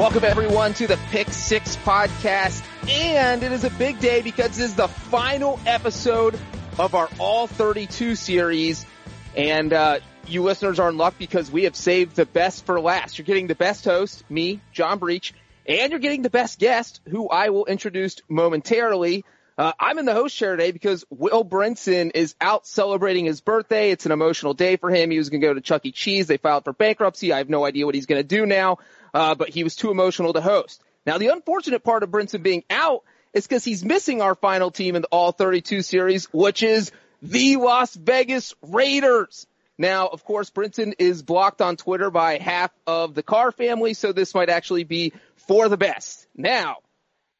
Welcome, everyone, to the Pick Six podcast. And it is a big day because this is the final episode of our All 32 series. And uh, you listeners are in luck because we have saved the best for last. You're getting the best host, me, John Breech, and you're getting the best guest, who I will introduce momentarily. Uh, I'm in the host chair today because Will Brinson is out celebrating his birthday. It's an emotional day for him. He was going to go to Chuck E. Cheese. They filed for bankruptcy. I have no idea what he's going to do now uh, but he was too emotional to host. Now, the unfortunate part of Brinson being out is because he's missing our final team in the All 32 series, which is the Las Vegas Raiders. Now, of course, Brinson is blocked on Twitter by half of the Carr family, so this might actually be for the best. Now,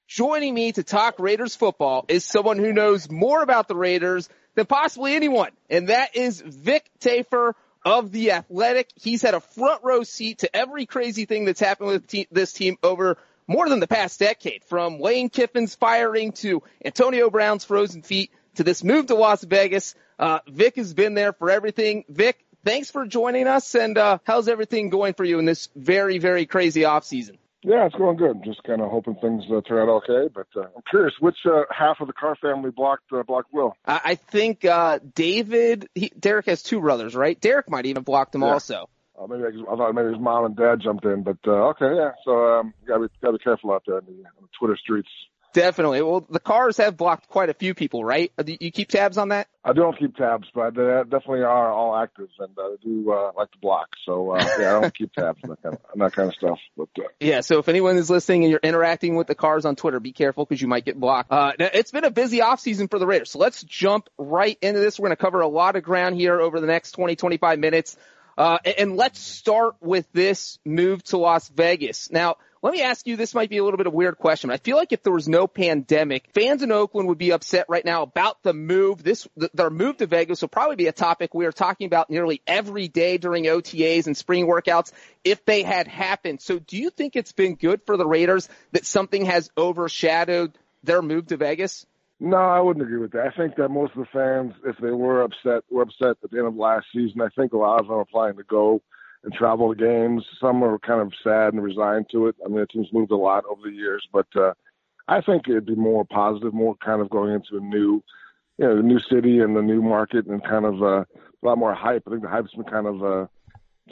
joining me to talk Raiders football is someone who knows more about the Raiders than possibly anyone, and that is Vic Tafur of the Athletic. He's had a front row seat to every crazy thing that's happened with this team over more than the past decade, from Lane Kiffin's firing to Antonio Brown's frozen feet to this move to Las Vegas. Uh, Vic has been there for everything. Vic, thanks for joining us. And uh, how's everything going for you in this very, very crazy off season? Yeah, it's going good. Just kind of hoping things uh, turn out okay. But uh, I'm curious, which uh, half of the Carr family blocked uh, blocked Will? I, I think uh, David. He, Derek has two brothers, right? Derek might even blocked him yeah. also. Uh, maybe I, I thought maybe his mom and dad jumped in, but uh, okay, yeah. So um, gotta be gotta be careful out there in the, in the Twitter streets. Definitely. Well, the cars have blocked quite a few people, right? Uh, you keep tabs on that? I don't keep tabs, but they definitely are all active and uh, do uh, like to block. So uh, yeah, I don't keep tabs on that kind of, that kind of stuff. But uh, yeah, so if anyone is listening and you're interacting with the cars on Twitter, be careful because you might get blocked. Uh, it's been a busy off season for the Raiders, so let's jump right into this. We're going to cover a lot of ground here over the next 20, 25 minutes. Uh, and let's start with this move to Las Vegas. Now, let me ask you, this might be a little bit of a weird question. I feel like if there was no pandemic, fans in Oakland would be upset right now about the move. This, their move to Vegas will probably be a topic we are talking about nearly every day during OTAs and spring workouts if they had happened. So do you think it's been good for the Raiders that something has overshadowed their move to Vegas? No, I wouldn't agree with that. I think that most of the fans, if they were upset, were upset at the end of last season. I think a lot of them are planning to go and travel to games. Some are kind of sad and resigned to it. I mean, the team's moved a lot over the years, but uh, I think it'd be more positive, more kind of going into a new, you know, the new city and the new market and kind of uh, a lot more hype. I think the hype's been kind of uh,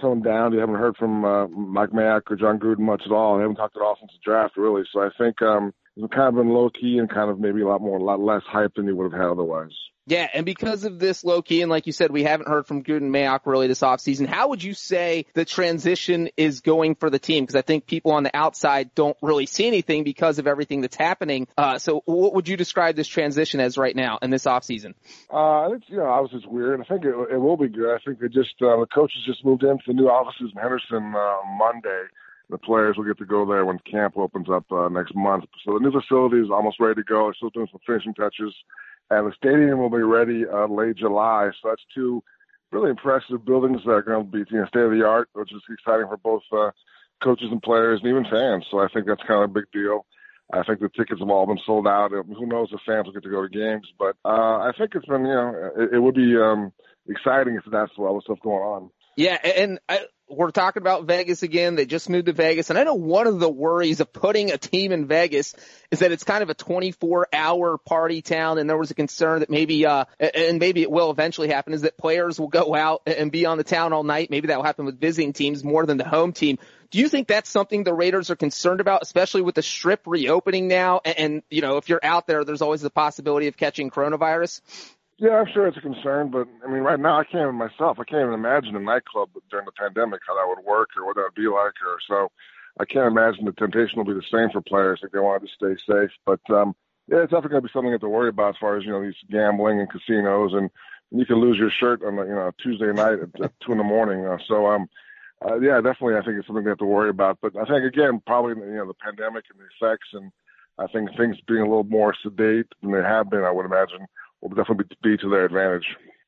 toned down. You haven't heard from uh, Mike Mayock or Jon Gruden much at all. They haven't talked at all since the draft, really. So I think um, it's kind of been low key and kind of maybe a lot more, a lot less hype than you would have had otherwise. Yeah, and because of this low key, and like you said, we haven't heard from Gruden Mayock really this offseason. How would you say the transition is going for the team? Because I think people on the outside don't really see anything because of everything that's happening. Uh, so what would you describe this transition as right now in this offseason? Uh, I think, you know, obviously it's weird. I think it, it will be good. I think they just, uh, the coaches just moved into the new offices in Henderson, uh, Monday the players will get to go there when camp opens up uh, next month. So the new facility is almost ready to go. They're still doing some finishing touches and the stadium will be ready uh, late July. So that's two really impressive buildings that are going to be you know, state of the art, which is exciting for both uh, coaches and players and even fans. So I think that's kind of a big deal. I think the tickets have all been sold out. Who knows if fans will get to go to games, but uh, I think it's been you know it, it would be um, exciting if that's all the stuff going on. Yeah, and I, we're talking about Vegas again. They just moved to Vegas. And I know one of the worries of putting a team in Vegas is that it's kind of a 24 hour party town. And there was a concern that maybe, uh, and maybe it will eventually happen is that players will go out and be on the town all night. Maybe that will happen with visiting teams more than the home team. Do you think that's something the Raiders are concerned about, especially with the strip reopening now? And, and you know, if you're out there, there's always the possibility of catching coronavirus. Yeah, I'm sure it's a concern, but I mean, right now I can't even myself. I can't even imagine a nightclub during the pandemic how that would work or what that would be like, or so. I can't imagine the temptation will be the same for players if they wanted to stay safe. But um, yeah, it's definitely going to be something to worry about as far as you know these gambling and casinos, and you can lose your shirt on a, you know Tuesday night at, at two in the morning. Uh, so um, uh, yeah, definitely, I think it's something they have to worry about. But I think again, probably you know the pandemic and the effects, and I think things being a little more sedate than they have been, I would imagine, will definitely be to their advantage.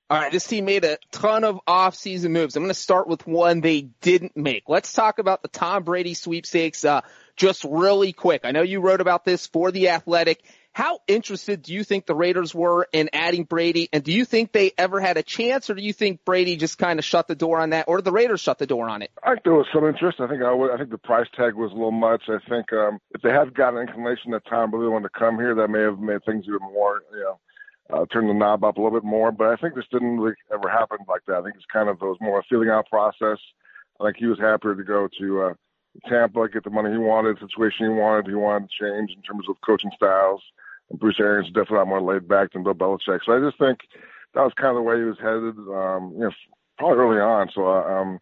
All right, this team made a ton of off-season moves. I'm going to start with one they didn't make. Let's talk about the Tom Brady sweepstakes uh, just really quick. I know you wrote about this for The Athletic. How interested do you think the Raiders were in adding Brady? And do you think they ever had a chance, or do you think Brady just kind of shut the door on that, or the Raiders shut the door on it? I think there was some interest. I think I, would, I think the price tag was a little much. I think um, if they had gotten an inclination that Tom really wanted to come here, that may have made things even more, you know, uh, turn the knob up a little bit more. But I think this didn't really ever happen like that. I think it's kind of it was more a feeling out process. I think he was happier to go to uh, Tampa, get the money he wanted, situation he wanted. He wanted to change in terms of coaching styles. And Bruce Arians is definitely a lot more laid back than Bill Belichick. So I just think that was kind of the way he was headed. Um, you know, probably early on. So uh, um,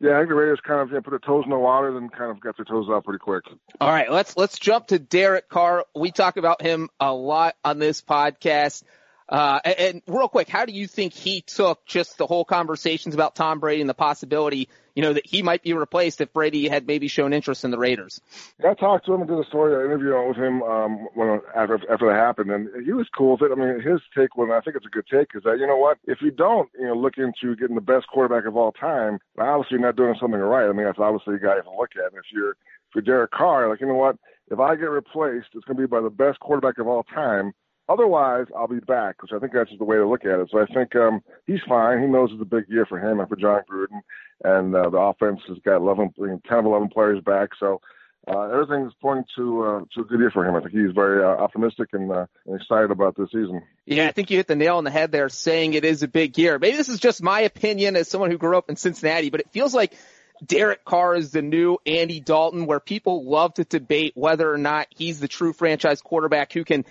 yeah, I think the Raiders kind of you know, put their toes in the water, then kind of got their toes out pretty quick. All right, let's let's jump to Derek Carr. We talk about him a lot on this podcast. Uh, and, and, real quick, how do you think he took just the whole conversations about Tom Brady and the possibility, you know, that he might be replaced if Brady had maybe shown interest in the Raiders? I talked to him and did a story, an interview with him um, when after after that happened, and he was cool with it. I mean, his take, when I think it's a good take, is that you know what, if you don't, you know, look into getting the best quarterback of all time, obviously you're not doing something right. I mean, that's obviously a guy you have to look at. And if you're if you're Derek Carr, like you know what, if I get replaced, it's going to be by the best quarterback of all time Otherwise, I'll be back, which I think that's just the way to look at it. So I think um, he's fine. He knows it's a big year for him and for Jon Gruden, and uh, the offense has got 11, 10 of 11 players back. So uh, everything's pointing to uh, to a good year for him. I think he's very uh, optimistic and, uh, and excited about this season. Yeah, I think you hit the nail on the head there, saying it is a big year. Maybe this is just my opinion as someone who grew up in Cincinnati, but it feels like Derek Carr is the new Andy Dalton, where people love to debate whether or not he's the true franchise quarterback who can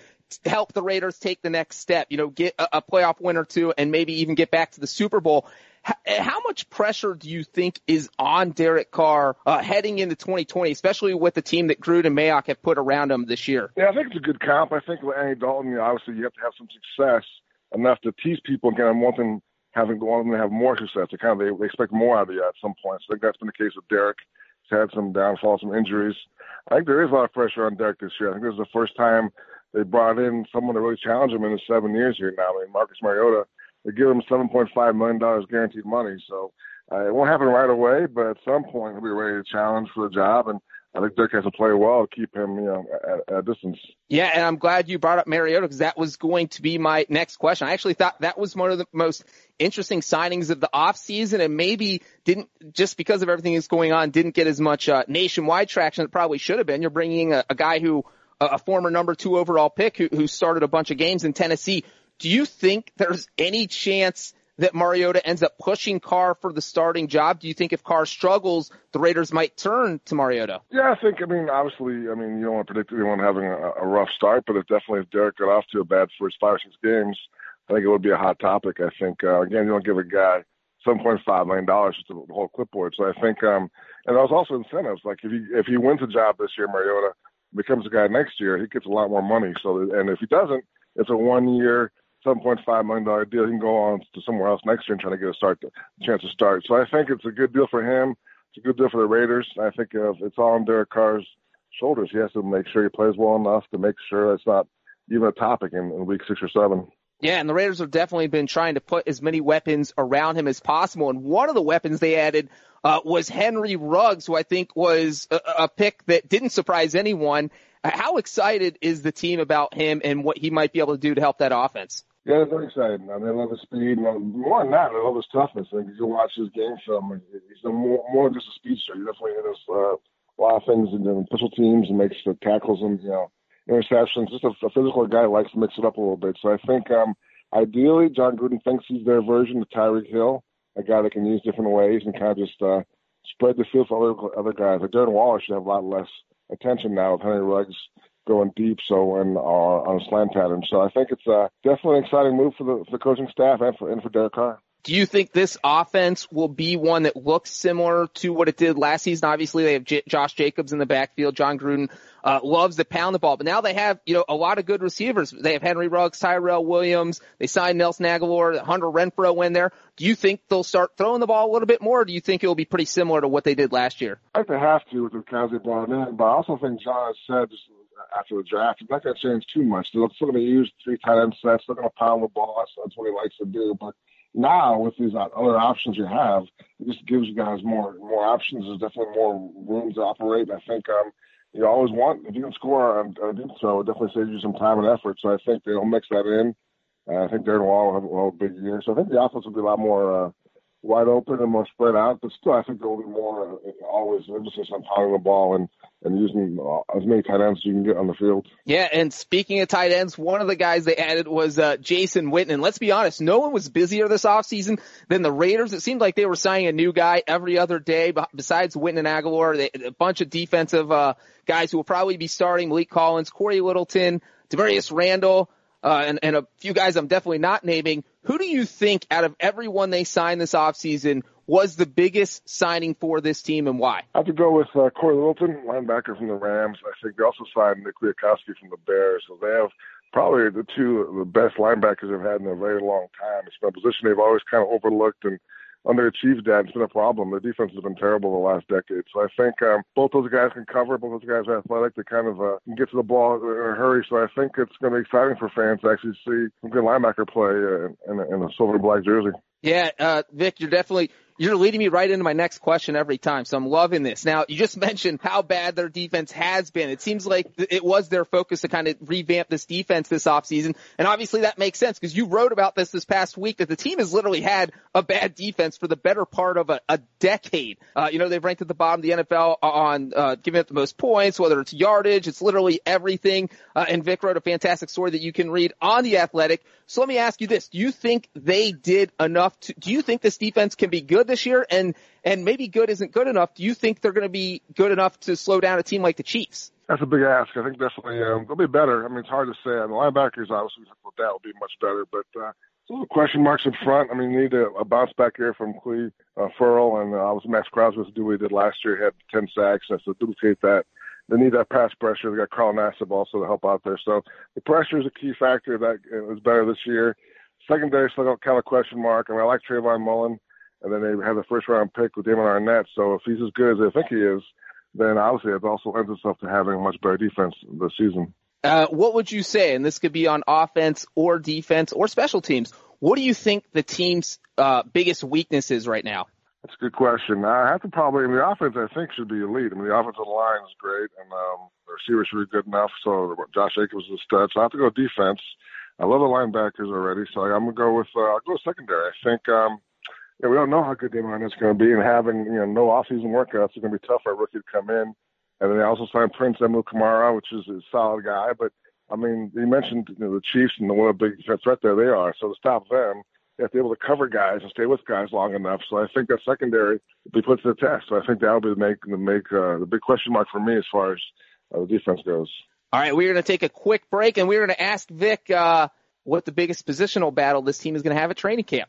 help the Raiders take the next step, you know, get a, a playoff win or two and maybe even get back to the Super Bowl. How, how much pressure do you think is on Derek Carr uh, heading into 2020, especially with the team that Gruden and Mayock have put around him this year? Yeah, I think it's a good comp. I think with Andy Dalton, you know, obviously you have to have some success enough to tease people kind of want them having them to have more success. They kind of they, they expect more out of you at some point. So I think that's been the case with Derek. He's had some downfalls, some injuries. I think there is a lot of pressure on Derek this year. I think this is the first time they brought in someone to really challenge him in the seven years here now. I mean, Marcus Mariota, they give him $7.5 million guaranteed money. So uh, it won't happen right away, but at some point he'll be ready to challenge for the job. And I think Derek has to play well to keep him, you know, at, at a distance. Yeah, and I'm glad you brought up Mariota because that was going to be my next question. I actually thought that was one of the most interesting signings of the off season, and maybe didn't just because of everything that's going on didn't get as much uh, nationwide traction it probably should have been. You're bringing a, a guy who a former number two overall pick who, who started a bunch of games in Tennessee. Do you think there's any chance that Mariota ends up pushing Carr for the starting job? Do you think if Carr struggles, the Raiders might turn to Mariota? Yeah, I think. I mean, obviously, I mean, you don't want to predict anyone having a, a rough start, but if definitely if Derek got off to a bad first five or six games, I think it would be a hot topic. I think uh, again, you don't give a guy seven point five million dollars just the whole clipboard. So I think, um, and there's also incentives. Like if he if he wins a job this year, Mariota becomes a guy next year, he gets a lot more money. So, and if he doesn't, it's a one year, seven point five million dollar deal. He can go on to somewhere else next year and try to get a start, a chance to start. So I think it's a good deal for him. It's a good deal for the Raiders. I think uh, it's all on Derek Carr's shoulders. He has to make sure he plays well enough to make sure it's not even a topic in, in week six or seven. Yeah, and the Raiders have definitely been trying to put as many weapons around him as possible. And one of the weapons they added uh, was Henry Ruggs, who I think was a, a pick that didn't surprise anyone. How excited is the team about him and what he might be able to do to help that offense? Yeah, they're very excited. I mean, I love his speed. And more than that, I love his toughness. I think you watch his game film, he's more, more than just a speedster. He definitely hit us uh, a lot of things in the special teams and makes the tackles and, you know, interceptions. Just a, a physical guy who likes to mix it up a little bit. So I think um, ideally Jon Gruden thinks he's their version of Tyreek Hill a guy that can use different ways and kind of just uh, spread the field for other other guys. Like Darren Waller should have a lot less attention now with Henry Ruggs going deep so and uh, on a slant pattern. So I think it's uh, definitely an exciting move for the for the coaching staff and for and for Derek Carr. Do you think this offense will be one that looks similar to what it did last season? Obviously, they have J- Josh Jacobs in the backfield. Jon Gruden uh, loves to pound the ball, but now they have you know a lot of good receivers. They have Henry Ruggs, Tyrell Williams. They signed Nelson Agholor, Hunter Renfrow in there. Do you think they'll start throwing the ball a little bit more, or do you think it will be pretty similar to what they did last year? I think they have to with the guys they brought in, but I also think Jon said after the draft, it's not going to change too much. They're still going to use three tight end sets. They're going to pound the ball. That's, that's what he likes to do. But now with these other options you have, it just gives you guys more more options. There's definitely more room to operate. I think um, you always want if you can score on, on so it definitely saves you some time and effort. So I think they'll mix that in. Uh, I think Darren Waller will have, a big year. So I think the offense will be a lot more uh, wide open and more spread out. But still, I think there will be more uh, always emphasis on pounding the ball and and using uh, as many tight ends as you can get on the field. Yeah, and speaking of tight ends, one of the guys they added was uh, Jason Witten. And let's be honest, no one was busier this offseason than the Raiders. It seemed like they were signing a new guy every other day besides Witten and Agholor. They, a bunch of defensive uh, guys who will probably be starting, Maliek Collins, Cory Littleton, Damarious Randall, uh, and, and a few guys I'm definitely not naming. Who do you think out of everyone they signed this offseason was the biggest signing for this team and why? I have to go with uh, Cory Littleton, linebacker from the Rams. I think they also signed Nick Kwiatkowski from the Bears. So they have probably the two the best linebackers they've had in a very long time. It's been a position they've always kind of overlooked and underachieved at. It's been a problem. The defense has been terrible the last decade. So I think um, both those guys can cover. Both those guys are athletic. They kind of uh, can get to the ball in a hurry. So I think it's going to be exciting for fans to actually see some good linebacker play uh, in, a, in a silver and black jersey. Yeah, uh, Vic, you're definitely you're leading me right into my next question every time, so I'm loving this. Now, you just mentioned how bad their defense has been. It seems like it was their focus to kind of revamp this defense this offseason, and obviously that makes sense because you wrote about this this past week that the team has literally had a bad defense for the better part of a, a decade. Uh, you know, they've ranked at the bottom of the NFL on uh, giving up the most points, whether it's yardage, it's literally everything. Uh, and Vic wrote a fantastic story that you can read on The Athletic. So let me ask you this. Do you think they did enough to, do you think this defense can be good this year? And, and maybe good isn't good enough. Do you think they're going to be good enough to slow down a team like the Chiefs? That's a big ask. I think definitely um, they'll be better. I mean, it's hard to say. And the linebackers, obviously, that will be much better. But uh, little question marks in front. I mean, you need a, a bounce back here from Cleve uh, Ferrell, and uh, obviously Maxx Crosby to do what he did last year. He had 10 sacks. That's to duplicate that. They need that pass pressure. They got Carl Nassib also to help out there. So the pressure is a key factor that is better this year. Secondary still kind of question mark. I mean, I like Trayvon Mullen, and then they have the first round pick with Damon Arnette. So if he's as good as they think he is, then obviously it also lends itself to having a much better defense this season. Uh, what would you say, and this could be on offense or defense or special teams, what do you think the team's uh, biggest weakness is right now? That's a good question. I have to probably, I mean, the offense I think should be elite. I mean, the offensive line is great, and um, the receivers should be good enough. So Josh Jacobs is a stud. So I have to go defense. I love the linebackers already, so I'm gonna go with uh, I'll go secondary. I think um, yeah, we don't know how good Damon is going to be, and having you know no offseason workouts is going to be tough for a rookie to come in. And then they also signed Prince Amukamara, which is a solid guy. But I mean, you mentioned you know, the Chiefs and what a big threat there they are. So to stop them, you have to be able to cover guys and stay with guys long enough. So I think that secondary will be put to the test. So I think that'll be the make the make uh, the big question mark for me as far as uh, the defense goes. All right, we're going to take a quick break, and we're going to ask Vic uh, what the biggest positional battle this team is going to have at training camp.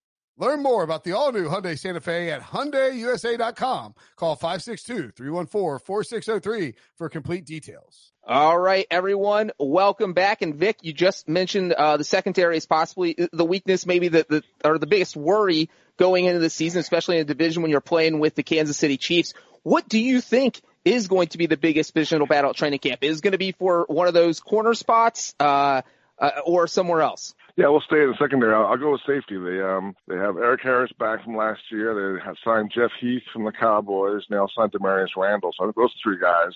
Learn more about the all-new Hyundai Santa Fe at HyundaiUSA.com. Call 562-314-4603 for complete details. All right, everyone, welcome back. And Vic, you just mentioned uh, the secondary is possibly the weakness, maybe the, the or the biggest worry going into the season, especially in a division when you're playing with the Kansas City Chiefs. What do you think is going to be the biggest divisional battle at training camp? Is going to be for one of those corner spots uh, uh, or somewhere else? Yeah, we'll stay in the secondary. I'll, I'll go with safety. They um they have Erik Harris back from last year. They have signed Jeff Heath from the Cowboys. Now signed Damarious Randall. So those three guys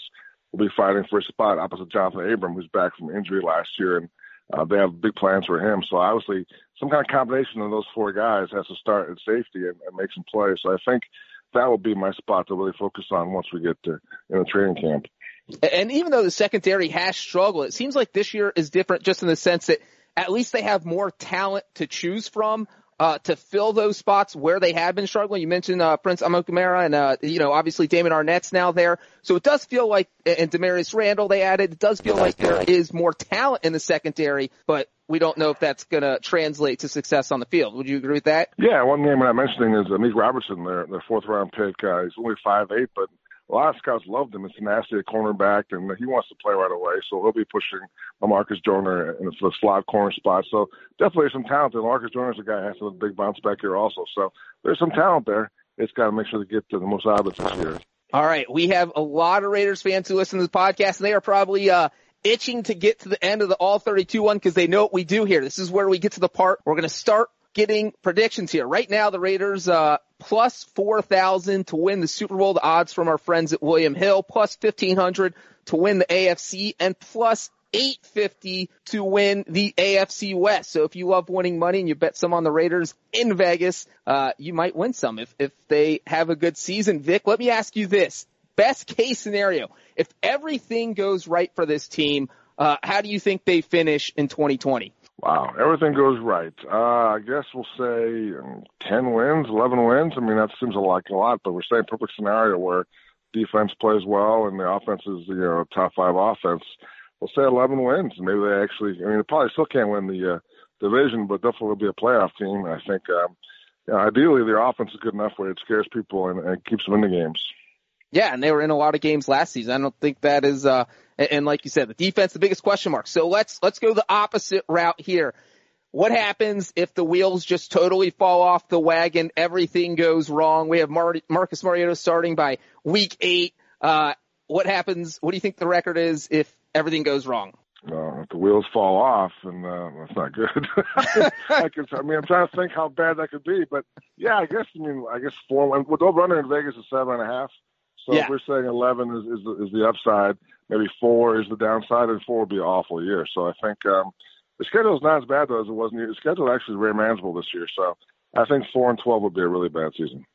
will be fighting for a spot opposite Johnathan Abram, who's back from injury last year, and uh, they have big plans for him. So obviously, some kind of combination of those four guys has to start at safety and, and make some plays. So I think that will be my spot to really focus on once we get to in the training camp. And even though the secondary has struggled, it seems like this year is different just in the sense that at least they have more talent to choose from. Uh, to fill those spots where they have been struggling. You mentioned, uh, Prince Amukamara and, uh, you know, obviously Damon Arnette's now there. So it does feel like, and Damarious Randall they added, it does feel like there is more talent in the secondary, but we don't know if that's going to translate to success on the field. Would you agree with that? Yeah, one name I'm mentioning is Amik Robertson, their, their fourth round pick. Uh, he's only five eight, but a lot of scouts loved him. It's nasty at cornerback, and he wants to play right away. So he'll be pushing Marcus Joyner in the slot corner spot. So definitely some talent there. Marcus Joyner's a guy who has a big bounce back here also. So there's some talent there. It's got to make sure to get to the most out of it this year. All right, we have a lot of Raiders fans who listen to the podcast, and they are probably uh, itching to get to the end of the All 32 one because they know what we do here. This is where we get to the part we're going to start getting predictions here. Right now, the Raiders uh, plus 4,000 to win the Super Bowl. The odds from our friends at William Hill, plus 1,500 to win the AFC, and plus 850 to win the AFC West. So if you love winning money and you bet some on the Raiders in Vegas, uh, you might win some if, if they have a good season. Vic, let me ask you this. Best case scenario. If everything goes right for this team, uh, how do you think they finish in 2020? Wow, everything goes right. Uh, I guess we'll say um, 10 wins, 11 wins. I mean, that seems like a lot, but we're saying perfect scenario where defense plays well and the offense is, you know, top five offense. We'll say 11 wins. Maybe they actually, I mean, they probably still can't win the uh, division, but definitely will be a playoff team. I think, um, you know, ideally their offense is good enough where it scares people and, and keeps them in the games. Yeah, and they were in a lot of games last season. I don't think that is, uh, and like you said, the defense, the biggest question mark. So let's, let's go the opposite route here. What happens if the wheels just totally fall off the wagon? Everything goes wrong. We have Mar- Marcus Mariota starting by week eight. Uh, what happens? What do you think the record is if everything goes wrong? Uh, if the wheels fall off, and uh, that's not good. I, can, I mean, I'm trying to think how bad that could be, but yeah, I guess. I mean, I guess four. With over under in Vegas is seven and a half. So yeah. if we're saying 11 is, is, the, is the upside, maybe four is the downside, and four would be an awful year. So I think um, the schedule is not as bad though as it was. The schedule actually is very manageable this year. So I think four and 12 would be a really bad season.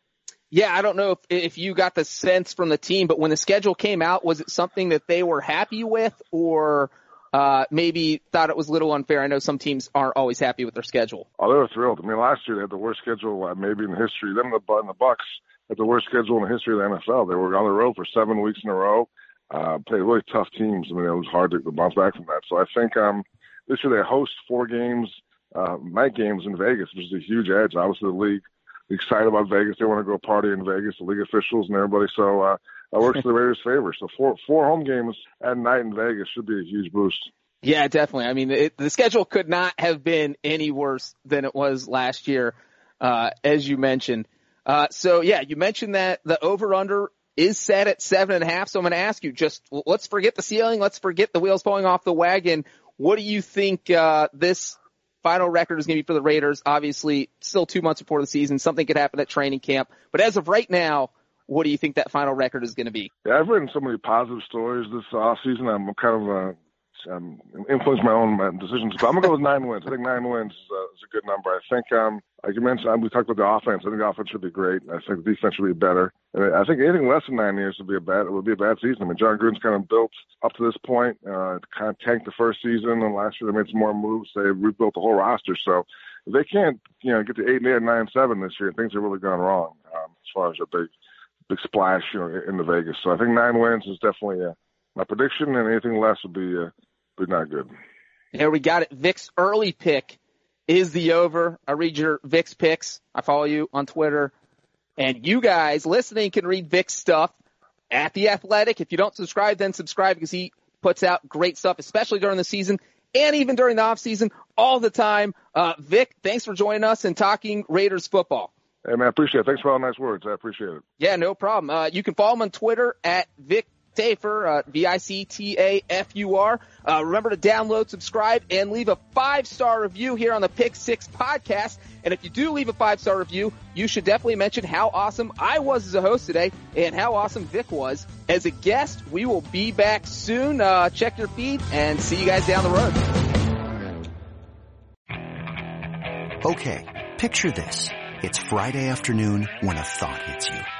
Yeah, I don't know if if you got the sense from the team, but when the schedule came out, was it something that they were happy with, or uh, maybe thought it was a little unfair? I know some teams aren't always happy with their schedule. Oh, they were thrilled. I mean, last year they had the worst schedule uh, maybe in history. Them and the, and the Bucs had the worst schedule in the history of the NFL. They were on the road for seven weeks in a row. Uh, played really tough teams. I mean, it was hard to, to bounce back from that. So I think um, this year they host four games, uh, night games in Vegas, which is a huge edge. Obviously, the league excited about Vegas. They want to go party in Vegas, the league officials and everybody. So uh, that works to the Raiders' favor. So four four home games at night in Vegas should be a huge boost. Yeah, definitely. I mean, it, the schedule could not have been any worse than it was last year, uh, as you mentioned. Uh, so yeah, you mentioned that the over under is set at seven and a half. So I'm going to ask you just let's forget the ceiling. Let's forget the wheels falling off the wagon. What do you think, uh, this final record is going to be for the Raiders? Obviously still two months before the season. Something could happen at training camp, but as of right now, what do you think that final record is going to be? Yeah, I've written so many positive stories this off season. I'm kind of, uh, um, influence my own decisions. But I'm gonna go with nine wins. I think nine wins is, uh, is a good number. I think, um, like you mentioned, we talked about the offense. I think the offense should be great. I think the defense should be better. And I think anything less than nine years would be a bad. It would be a bad season. I mean, Jon Gruden's kind of built up to this point. Uh, kind of tanked the first season, and last year they made some more moves. They rebuilt the whole roster. So if they can't, you know, get to eight and eight, nine and seven this year, things have really gone wrong um, as far as a big, big splash, you know, in the Vegas. So I think nine wins is definitely uh, my prediction, and anything less would be. Uh, but not good. There we got it. Vic's early pick is the over. I read your Vic's picks. I follow you on Twitter. And you guys listening can read Vic's stuff at The Athletic. If you don't subscribe, then subscribe because he puts out great stuff, especially during the season and even during the off season, all the time. Uh, Vic, thanks for joining us and talking Raiders football. Hey man, appreciate it. Thanks for all the nice words. I appreciate it. Yeah, no problem. Uh, you can follow him on Twitter at Vic Tafur, uh, V-I-C-T-A-F-U-R. Uh, remember to download, subscribe, and leave a five-star review here on the Pick Six podcast. And if you do leave a five-star review, you should definitely mention how awesome I was as a host today and how awesome Vic was as a guest. We will be back soon. Uh, check your feed and see you guys down the road. Okay, picture this. It's Friday afternoon when a thought hits you.